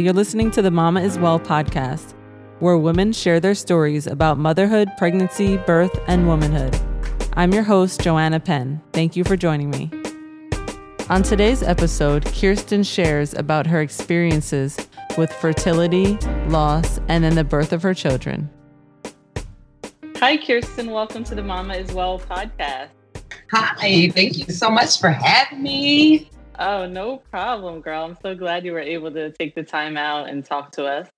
You're listening to the Mama is Well podcast, where women share their stories about motherhood, pregnancy, birth, and womanhood. I'm your host, Joanna Penn. Thank you for joining me. On today's episode, Kirsten shares about her experiences with fertility, loss, and then the birth of her children. Hi, Kirsten. Welcome to the Mama is Well podcast. Hi, thank you so much for having me. Oh, no problem, girl. I'm so glad you were able to take the time out and talk to us.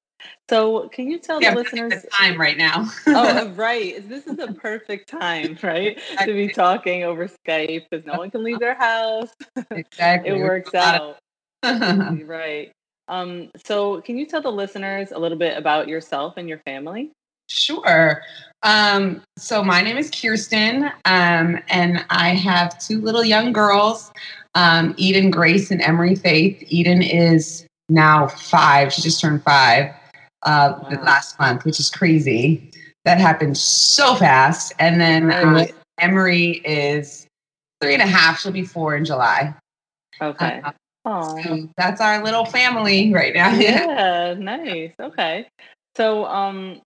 So, can you tell yeah, the listeners the time right now? oh, right. This is the perfect time, right, to be talking over Skype because no one can leave their house. Exactly, it works out. right. Um, so, can you tell the listeners a little bit about yourself and your family? Sure. Um, so my name is Kirsten, um, and I have two little young girls, um, Eden Grace and Emery Faith. Eden is now five; she just turned five uh, wow. last month, which is crazy. That happened so fast. And then uh, Emery is three and a half; she'll be four in July. Okay. Uh, so that's our little family right now. Yeah, nice. Okay. So, um,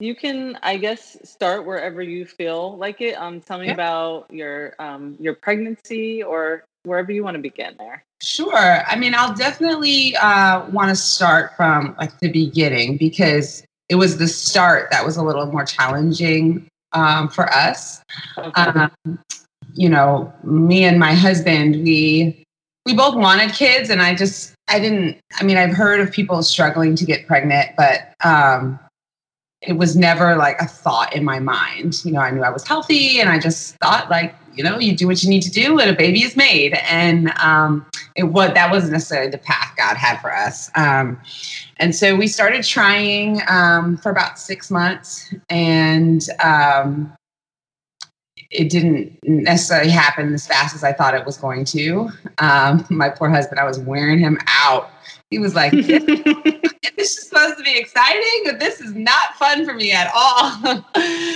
you can, I guess, start wherever you feel like it. Um, tell me yeah. about your um your pregnancy or wherever you want to begin there. Sure. I mean, I'll definitely uh, want to start from like the beginning because it was the start that was a little more challenging um, for us. Okay. Um, you know, me and my husband, we we both wanted kids, and I just I didn't. I mean, I've heard of people struggling to get pregnant, but um, it was never like a thought in my mind. You know, I knew I was healthy and I just thought like, you know, you do what you need to do and a baby is made. And um, it was that wasn't necessarily the path God had for us. Um, and so we started trying um, for about six months and um, it didn't necessarily happen as fast as I thought it was going to. Um, my poor husband, I was wearing him out. He was like, supposed to be exciting, but this is not fun for me at all.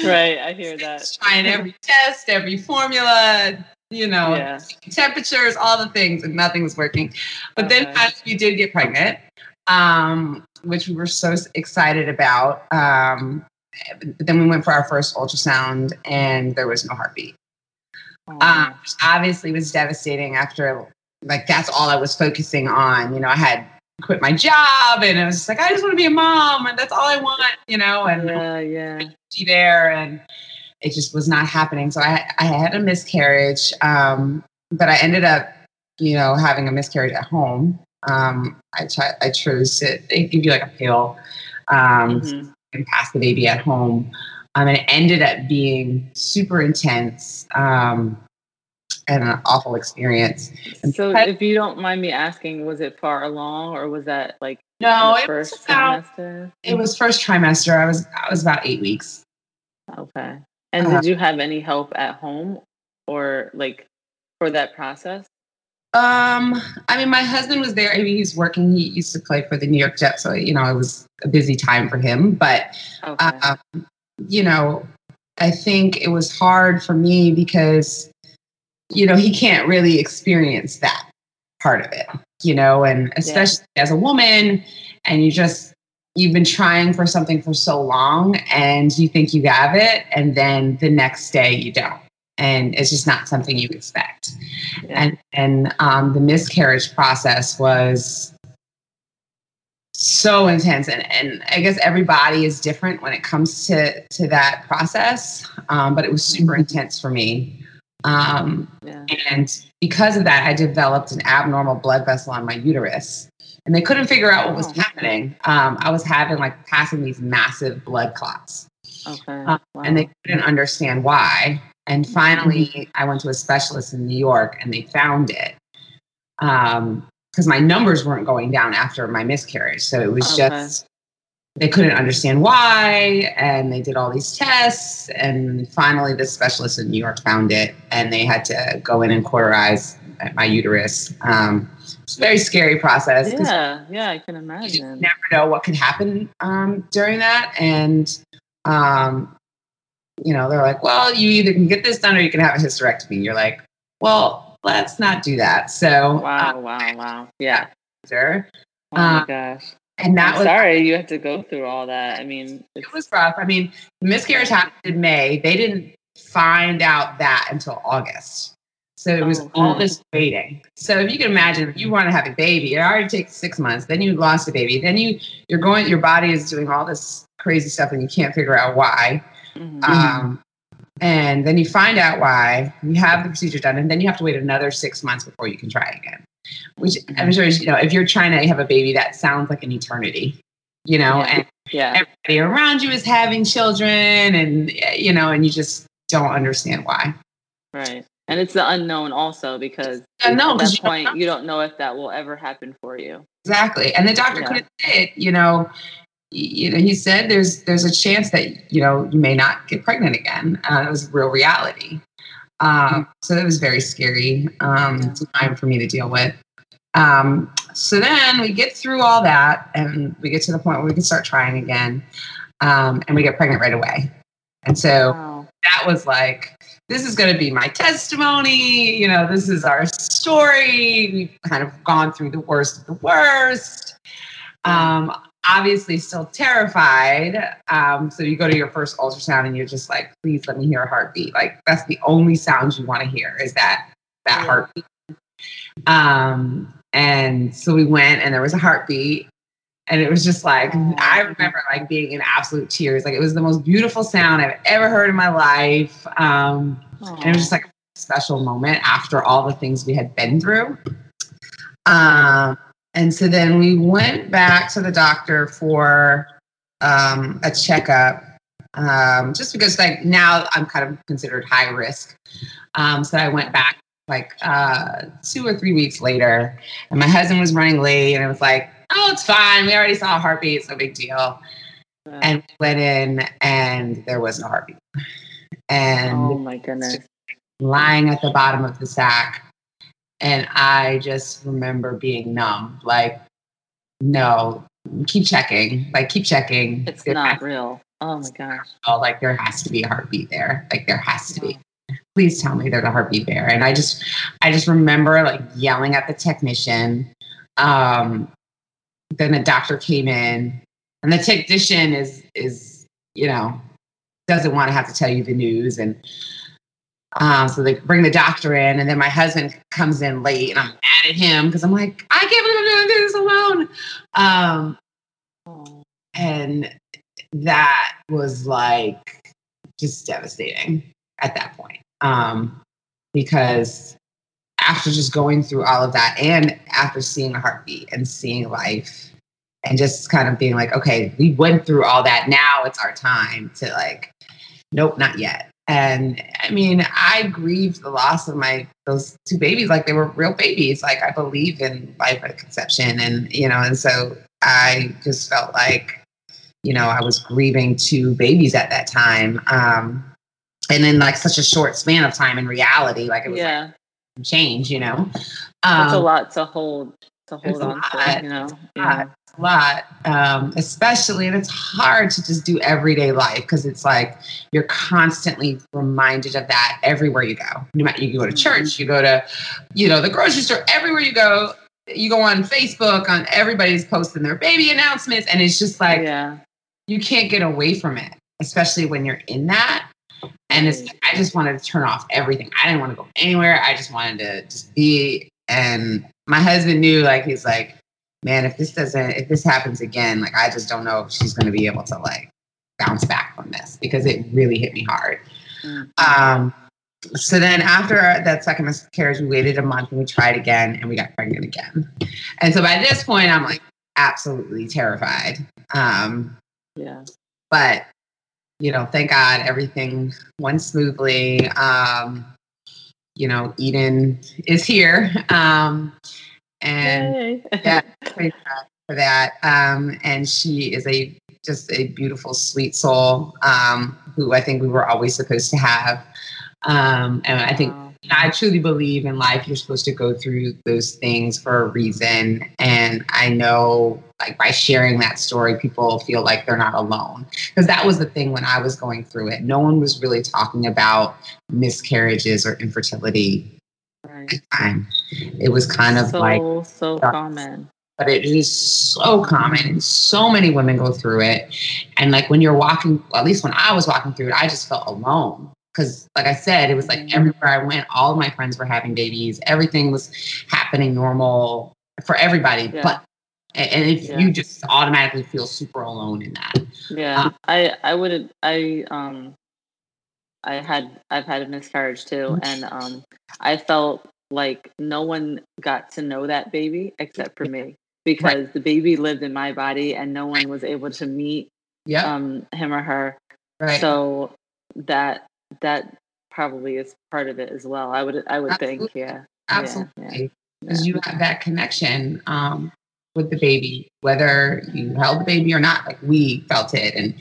right, I hear that. Trying every test, every formula, you know, yeah. temperatures, all the things, and nothing was working. But okay. then finally we did get pregnant, um, which we were so excited about. Um, but then we went for our first ultrasound, and there was no heartbeat. Oh. Um, obviously, was devastating after like that's all I was focusing on. You know, I had quit my job and I was just like, I just want to be a mom and that's all I want, you know, and yeah, yeah. be there and it just was not happening. So I, I had a miscarriage, um, but I ended up, you know, having a miscarriage at home. Um, I, ch- I chose to, they give you like a pill um, mm-hmm. and pass the baby at home. Um, and it ended up being super intense. Um, and an awful experience. And so, if you don't mind me asking, was it far along, or was that like no? It first was about, trimester. It was first trimester. I was I was about eight weeks. Okay. And uh, did you have any help at home, or like for that process? Um, I mean, my husband was there. I mean, he's working. He used to play for the New York Jets, so you know, it was a busy time for him. But okay. um, you know, I think it was hard for me because you know, he can't really experience that part of it, you know, and especially yeah. as a woman, and you just, you've been trying for something for so long and you think you have it, and then the next day you don't. And it's just not something you expect. Yeah. And and um, the miscarriage process was so intense and, and i guess everybody is different when it comes to to that process um, but it was super mm-hmm. intense for me um, yeah. And because of that, I developed an abnormal blood vessel on my uterus. And they couldn't figure out what was oh. happening. Um, I was having like passing these massive blood clots. Okay. Um, wow. And they couldn't understand why. And finally, mm-hmm. I went to a specialist in New York and they found it. Um, because my numbers weren't going down after my miscarriage. So it was okay. just they couldn't understand why and they did all these tests and finally the specialist in new york found it and they had to go in and cauterize my uterus. Um, it's a very scary process yeah yeah i can imagine. you never know what could happen um, during that and um, you know they're like well you either can get this done or you can have a hysterectomy. You're like well let's not do that. So wow wow wow. Yeah. Oh my um, gosh and that I'm was sorry you have to go through all that. I mean, it was rough. I mean, miscarriage happened in May. They didn't find out that until August. So it was Oh, all this waiting. So if you can imagine, if you want to have a baby, it already takes six months. Then you lost a baby. Then you you're going. Your body is doing all this crazy stuff, and you can't figure out why. Mhm. Um, and then you find out why. You have the procedure done, and then you have to wait another six months before you can try again. Which I'm sure is, you know, if you're trying to have a baby, that sounds like an eternity. You know, Yeah. and yeah, everybody around you is having children, and you know, and you just don't understand why. right. And it's the unknown also because Unknown, at that you don't point know. you don't know if that will ever happen for you. Exactly. And the doctor Yeah. couldn't say it, you know, you know, he said there's there's a chance that, you know, you may not get pregnant again. Uh, it was real reality. Um, so it was very scary um, time for me to deal with. Um, so then we get through all that and we get to the point where we can start trying again. Um, and we get pregnant right away. And so Wow. that was like this is going to be my testimony you know this is our story we've kind of gone through the worst of the worst um obviously still terrified um so you go to your first ultrasound and you're just like please let me hear a heartbeat like that's the only sound you want to hear is that that Yeah. heartbeat um and so we went and there was a heartbeat and it was just like I remember like being in absolute tears. Like it was the most beautiful sound I've ever heard in my life. Um, and it was just like a special moment after all the things we had been through. Um, and so then we went back to the doctor for um, a checkup. Um, just because like now I'm kind of considered high risk. Um, so I went back like uh, two or three weeks later, and my husband was running late, and it was like, oh, it's fine. We already saw a heartbeat. It's no big deal. Yeah. And we went in, and there was no heartbeat. And oh my goodness. lying at the bottom of the sac. And I just remember being numb, like, no, keep checking, like, keep checking. It's There not real. Oh my gosh. Oh, like, there has to be a heartbeat there. Like, there has to be. Please tell me there's a heartbeat there. And I just, I just remember like yelling at the technician. Um, then the doctor came in, and the technician is, is, you know, doesn't want to have to tell you the news and um, so they bring the doctor in, and then my husband comes in late, and I'm mad at him because I'm like, I can't believe I'm doing this alone. Um, and that was like just devastating at that point um, because after just going through all of that, and after seeing a heartbeat and seeing life, and just kind of being like, okay, we went through all that. Now it's our time to like, nope, not yet. And I mean, I grieved the loss of my those two babies like they were real babies. Like I believe in life at conception, and you know, and so I just felt like, you know, I was grieving two babies at that time. Um, and in like such a short span of time in reality, like it was Yeah. like change, you know. That's a Um, lot to hold to hold on to, you know. Yeah. Lot, um, especially, and it's hard to just do everyday life because it's like you're constantly reminded of that everywhere you go. No matter you go to Mhm. church, you go to, you know, the grocery store, everywhere you go, you go on Facebook, on everybody's posting their baby announcements, and it's just like yeah. you can't get away from it, especially when you're in that. And it's Right. I just wanted to turn off everything. I didn't want to go anywhere. I just wanted to just be. And my husband knew, like, he's like, man, if this doesn't, if this happens again, like, I just don't know if she's going to be able to like bounce back from this because it really hit me hard. Mhm. Um, so then after that second miscarriage, we waited a month and we tried again and we got pregnant again. And so by this point, I'm like absolutely terrified. Um, yeah. but you know, thank God everything went smoothly. Um, you know, Eden is here. Um, and yeah, praise God for that. Um, and she is a just a beautiful, sweet soul um, who I think we were always supposed to have. Um, and I think. I truly believe in life, you're supposed to go through those things for a reason. And I know, like, by sharing that story, people feel like they're not alone. Because that was the thing when I was going through it. No one was really talking about miscarriages or infertility Right. at the time. It was kind of so like, so common. But it is so common and so many women go through it. And like when you're walking, at least when I was walking through it, I just felt alone. Because, like I said, it was like Mhm. everywhere I went, all of my friends were having babies. Everything was happening normal for everybody. Yeah. But and if Yeah. you just automatically feel super alone in that. Yeah, Uh, I I would I um I had I've had a miscarriage too, Mhm. and um I felt like no one got to know that baby except for me because the baby lived in my body and no one was able to meet Yeah. um him or her. right. So that that probably is part of it as well. I would I would think, Absolutely. yeah, Absolutely. yeah. because you have that connection um, with the baby, whether you held the baby or not. Like we felt it, and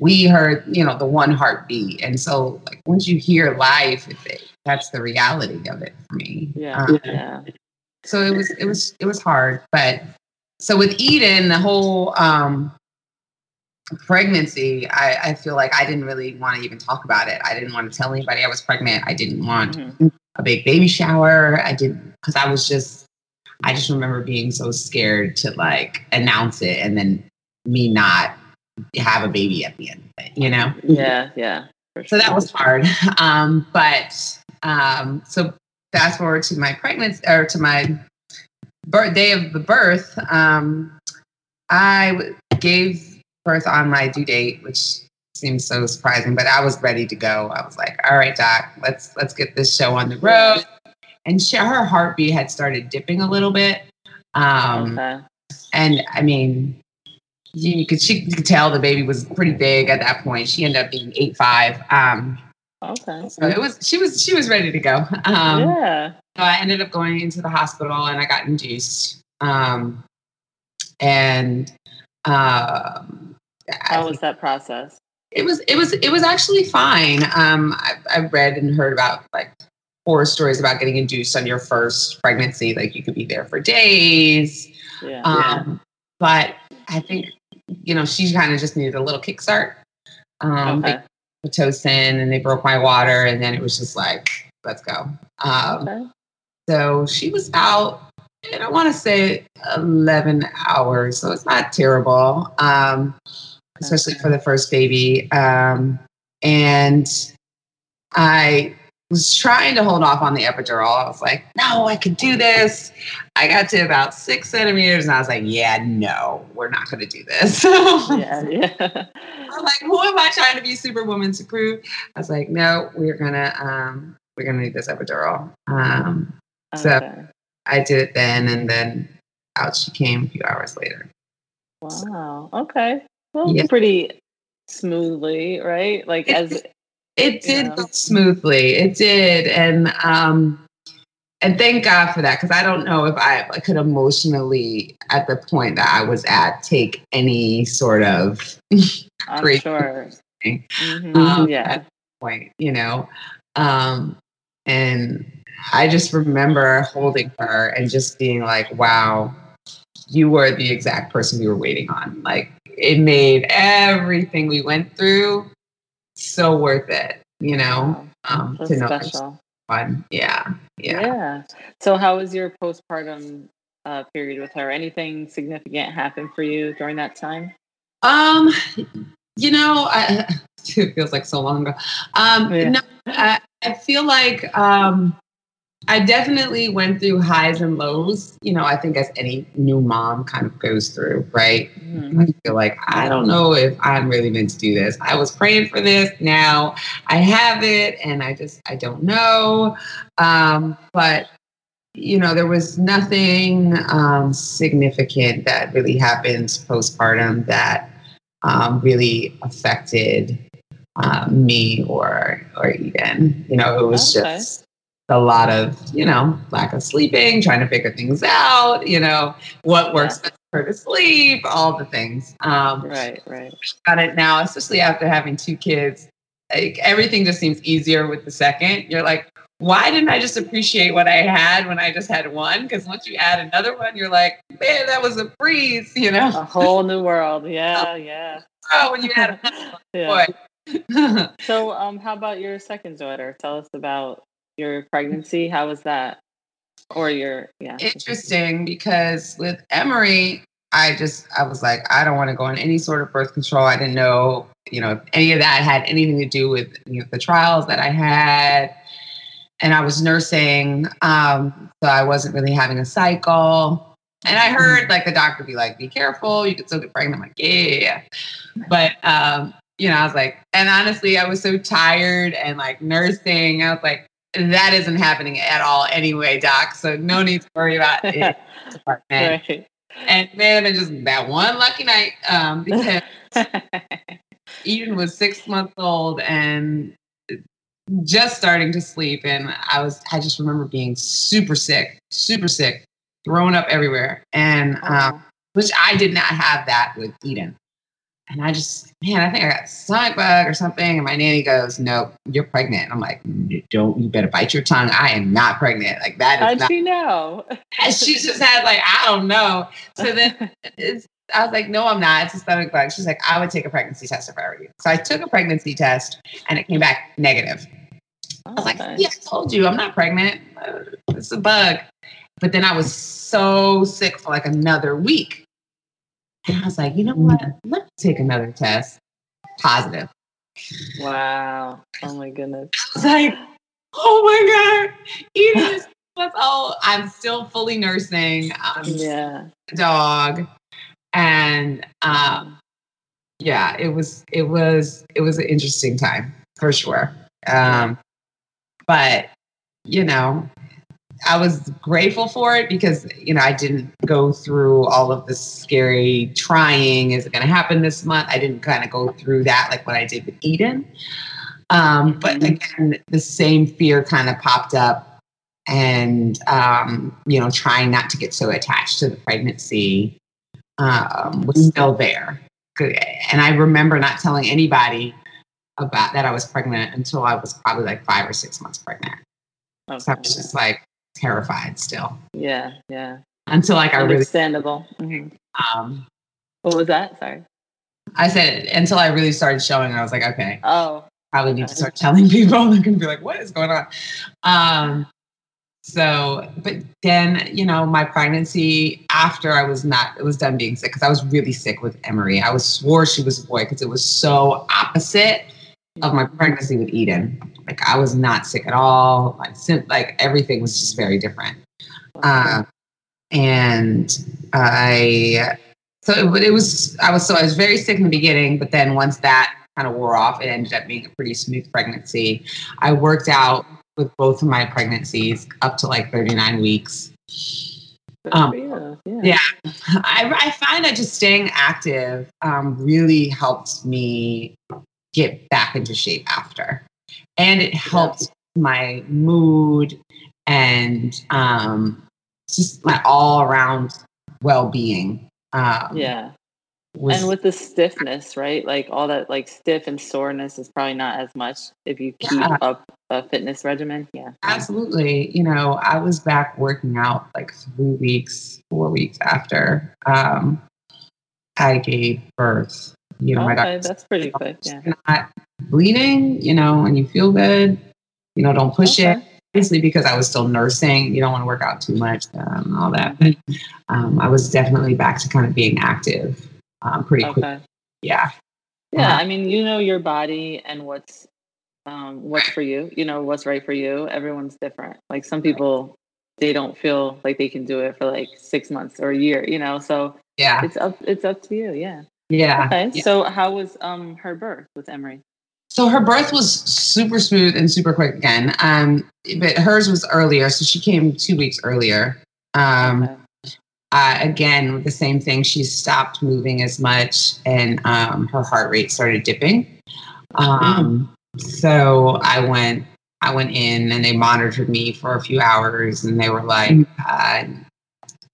we heard, you know, the one heartbeat. And so, like once you hear life, it, that's the reality of it for me. yeah, Um, yeah. so it was, it was, it was hard. But so with Eden, the whole um, pregnancy, I, I feel like I didn't really want to even talk about it. I didn't want to tell anybody I was pregnant. I didn't want Mhm. a big baby shower. I didn't because I was just I just remember being so scared to like announce it and then me not have a baby at the end of it, you know? Yeah, yeah. for So that was hard. Um, but um, so fast forward to my pregnancy or to my birth day of the birth. Um, I w- gave birth on my due date, which seems so surprising, but I was ready to go. I was like, all right, doc, let's let's get this show on the road. And she, her heartbeat had started dipping a little bit. Um, okay. and I mean, you could she could tell the baby was pretty big at that point. She ended up being eight five. Um, Okay. so it was she was she was ready to go. Um, yeah. so I ended up going into the hospital and I got induced. Um, and um, I How was that process? it was it was it was actually fine. Um, I, I read and heard about like horror stories about getting induced on your first pregnancy. Like you could be there for days. Yeah. Um, but I think you know she kind of just needed a little kickstart. Um, okay. Pitocin and they broke my water, and then it was just like let's go. Um, okay. so she was out. And I want to say 11 hours, so it's not terrible. Um, especially for the first baby. Um, and I was trying to hold off on the epidural. I was like, no, I could do this. I got to about six centimeters and I was like, yeah, no, we're not going to do this. Yeah. Yeah. I'm like, who am I trying to be superwoman to prove? I was like, no, we're going to, um, we're going to need this epidural. Um, So- I did it then and then out she came a few hours later. Wow. Okay. Well, Yeah. pretty smoothly, right? Like as It did Yeah. go smoothly. It did, and um, and thank God for that because I don't know if I, could emotionally at the point that I was at take any sort of I'm sure. Mhm, Um, yeah. at point, you know. Um, and I just remember holding her and just being like, "Wow, you were the exact person we were waiting on." Like it made everything we went through so worth it, you know. Um, That's to know special. fun. Yeah, yeah. Yeah. So, how was your postpartum uh, period with her? Anything significant happen for you during that time? Um, you know, I, it feels like so long ago. Um, Yeah. no, I, I feel like um, I definitely went through highs and lows. You know, I think as any new mom kind of goes through, right? Mhm. I feel like I don't know if I'm really meant to do this. I was praying for this. Now I have it, and I just I don't know. Um, but you know, there was nothing um, significant that really happened postpartum that um, really affected um, me or or Eden. You know, it was Okay. just a lot of you know lack of sleeping, trying to figure things out. You know, what works best for her to sleep, all the things. Um, Right. Right. Got it now, especially after having two kids. Like everything just seems easier with the second. You're like, why didn't I just appreciate what I had when I just had one? Because once you add another one, you're like, man, that was a breeze, you know. A whole new world. Yeah. Yeah. Oh, when you another yeah. boy. So, um, how about your second daughter? Tell us about your pregnancy. How was that? or your yeah. Interesting because with Emery, I just I was like, I don't want to go on any sort of birth control. I didn't know, you know, if any of that had anything to do with you know, the trials that I had. And I was nursing, um, so I wasn't really having a cycle. And I heard like the doctor be like, "Be careful, you could still get pregnant." I'm like, "Yeah," but um, you know, I was like, and honestly, I was so tired and like nursing. I was like, that isn't happening at all anyway, doc. So no need to worry about it. right. And man, it just that one lucky night um, because Eden was six months old and just starting to sleep, and I was I just remember being super sick, super sick, throwing up everywhere, and um, which I did not have that with Eden. And I just, man, I think I got a stomach bug or something. And my nanny goes, Nope, you're pregnant." And I'm like, "Don't you better bite your tongue? I am not pregnant. Like that is How'd not." she know? she just had like, I don't know. So then it's, I was like, "No, I'm not. It's a stomach bug." She's like, "I would take a pregnancy test if I were you." So I took a pregnancy test, and it came back negative. I was oh, like, "Yeah, I told you, I'm not pregnant. It's a bug." But then I was so sick for like another week. And I was like, you know what? Let me take another test. Positive. Wow. Oh my goodness. It's like, oh my God. Eden is months old. I'm still fully nursing. Um, yeah. Dog. And um, yeah, it was it was it was an interesting time for sure. Um, but you know, I was grateful for it because you know I didn't go through all of this scary trying. Is it going to happen this month? I didn't kind of go through that like what I did with Eden. Um, but again, the same fear kind of popped up, and um, you know, trying not to get so attached to the pregnancy um, was still there. And I remember not telling anybody about that I was pregnant until I was probably like five or six months pregnant. Okay. So I was just like, terrified still. Yeah, yeah. Until like I really understandable. Mm-hmm. Um, what was that? Sorry. I said until I really started showing, I was like, okay. Oh. Probably need to start telling people. They're gonna be like, what is going on? Um, so, but then, you know, my pregnancy after I was not, it was done being sick because I was really sick with Emery. I was swore she was a boy because it was so opposite of my pregnancy with Eden. Like I was not sick at all. Like, like everything was just very different. Uh, and I, so it, it was, I was, so I was very sick in the beginning, but then once that kind of wore off, it ended up being a pretty smooth pregnancy. I worked out with both of my pregnancies up to like 39 weeks. Um, yeah, yeah. I, I, find that just staying active um, really helped me get back into shape after. And it helped my mood and um, just my all around well being. Um, yeah. And with the stiffness, right? Like all that, like stiff and soreness is probably not as much if you keep yeah. up a fitness regimen. Yeah. Absolutely. You know, I was back working out like three weeks, four weeks after um, I gave birth you know, okay, my doctor. That's pretty quick. Yeah. Not bleeding, you know, and you feel good. You know, don't push okay. it. Obviously, because I was still nursing, you don't want to work out too much, um, all that. But um, I was definitely back to kind of being active um, pretty okay. quick. Yeah. Yeah, I mean, you know your body and what's um, what's for you. You know what's right for you. Everyone's different. Like some people, they don't feel like they can do it for like six months or a year. You know, so yeah, it's up. It's up to you. Yeah. Yeah. Okay. Yeah. So how was um her birth with Emery? So her birth was super smooth and super quick again. Um, but hers was earlier, so she came two weeks earlier. Um, okay. uh, again, the same thing. She stopped moving as much, and um, her heart rate started dipping. Um, so I went, I went in, and they monitored me for a few hours, and they were like, mm. uh,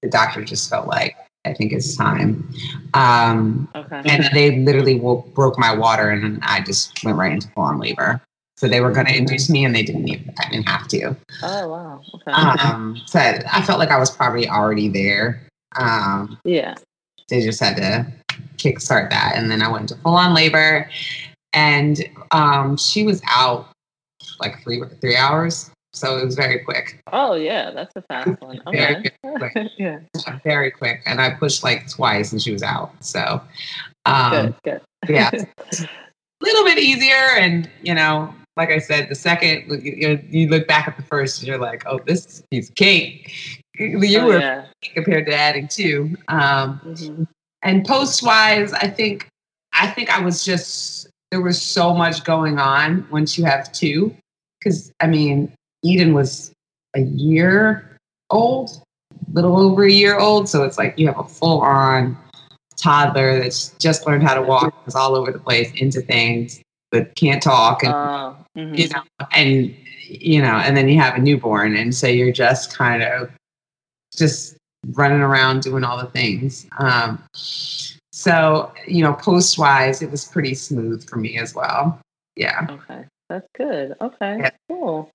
the doctor just felt like I think it's time. Um, okay. And they literally woke, broke my water, and I just went right into full on labor. So they were going to induce me, and they didn't even. I didn't have to. Oh wow. Okay. Um, so I felt like I was probably already there. Um, yeah. They just had to kickstart that, and then I went to full on labor, and um, she was out like three three hours. So it was very quick. Oh yeah, that's a fast one. Okay. Very yeah, very quick, and I pushed like twice, and she was out. So, um, good, good. yeah, a little bit easier, and you know, like I said, the second you, you look back at the first, and you're like, oh, this is piece of cake. You Oh, were yeah. compared to adding two. Um, Mhm. and post wise, I think I think I was just there was so much going on once you have two. Because I mean, Eden was a year old, little over a year old, so it's like you have a full on toddler that's just learned how to walk, is all over the place into things, but can't talk, and Oh, mhm. you know, and you know, and then you have a newborn, and so you're just kind of just running around doing all the things. Um, so you know, post wise, it was pretty smooth for me as well. Yeah. Okay, that's good. Okay, Yeah. cool.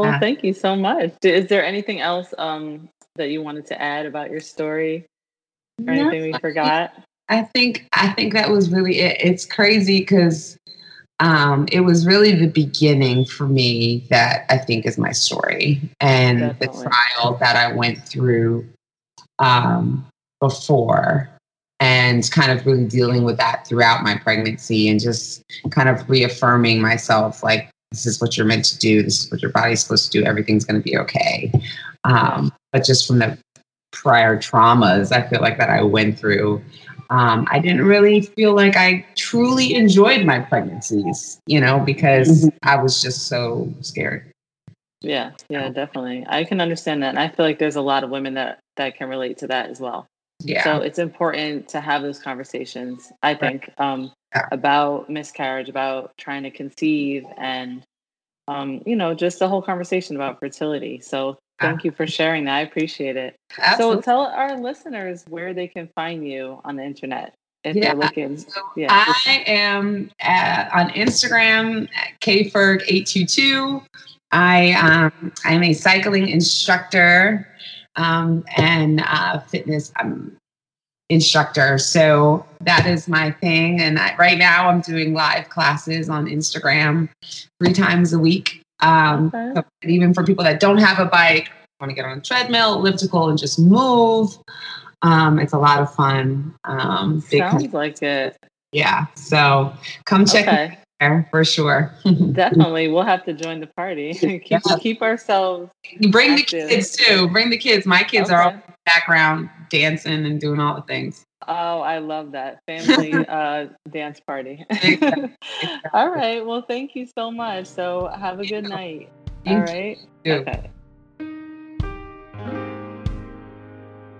Well, Yeah. thank you so much. Is there anything else um, that you wanted to add about your story or No, anything we forgot? I think I think that was really it. It's crazy because um, it was really the beginning for me that I think is my story and Definitely. the trial that I went through um, before, and kind of really dealing with that throughout my pregnancy and just kind of reaffirming myself like this is what you're meant to do. This is what your body's supposed to do. Everything's going to be okay. Um, but just from the prior traumas, I feel like that I went through um, I didn't really feel like I truly enjoyed my pregnancies, you know, because I was just so scared. Yeah, yeah, definitely. I can understand that. And I feel like there's a lot of women that that can relate to that as well. Yeah. So it's important to have those conversations, I think, um, Yeah. about miscarriage, about trying to conceive, and, um, you know, just the whole conversation about fertility. So thank you for sharing that. I appreciate it. Absolutely. So tell our listeners where they can find you on the internet if Yeah. they're looking. So Yeah. I am at, on Instagram at kferg822. I um, I'm a cycling instructor um, and uh, fitness um, instructor. So that is my thing. And I, right now I'm doing live classes on Instagram three times a week. Um, Okay. so even for people that don't have a bike, want to get on a treadmill, elliptical, and just move. Um, it's a lot of fun. Um, big- Sounds like it. yeah. So come check Okay. there for sure. Definitely. We'll have to join the party. keep, Yeah. keep ourselves. Bring the kids too. Bring the kids. My kids are all Okay. in the background dancing and doing all the things. Oh, I love that family uh, dance party. Exactly. All right. Well, thank you so much. So have a good night. Thank All right. you. Okay.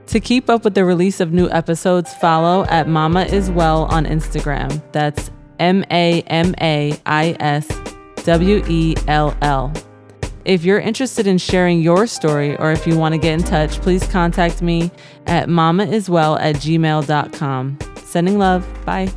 To keep up with the release of new episodes, follow at Mama Is Well on Instagram. That's M A M A I S W E L L. If you're interested in sharing your story or if you want to get in touch, please contact me at mamaiswell at gmail.com. Sending love. Bye.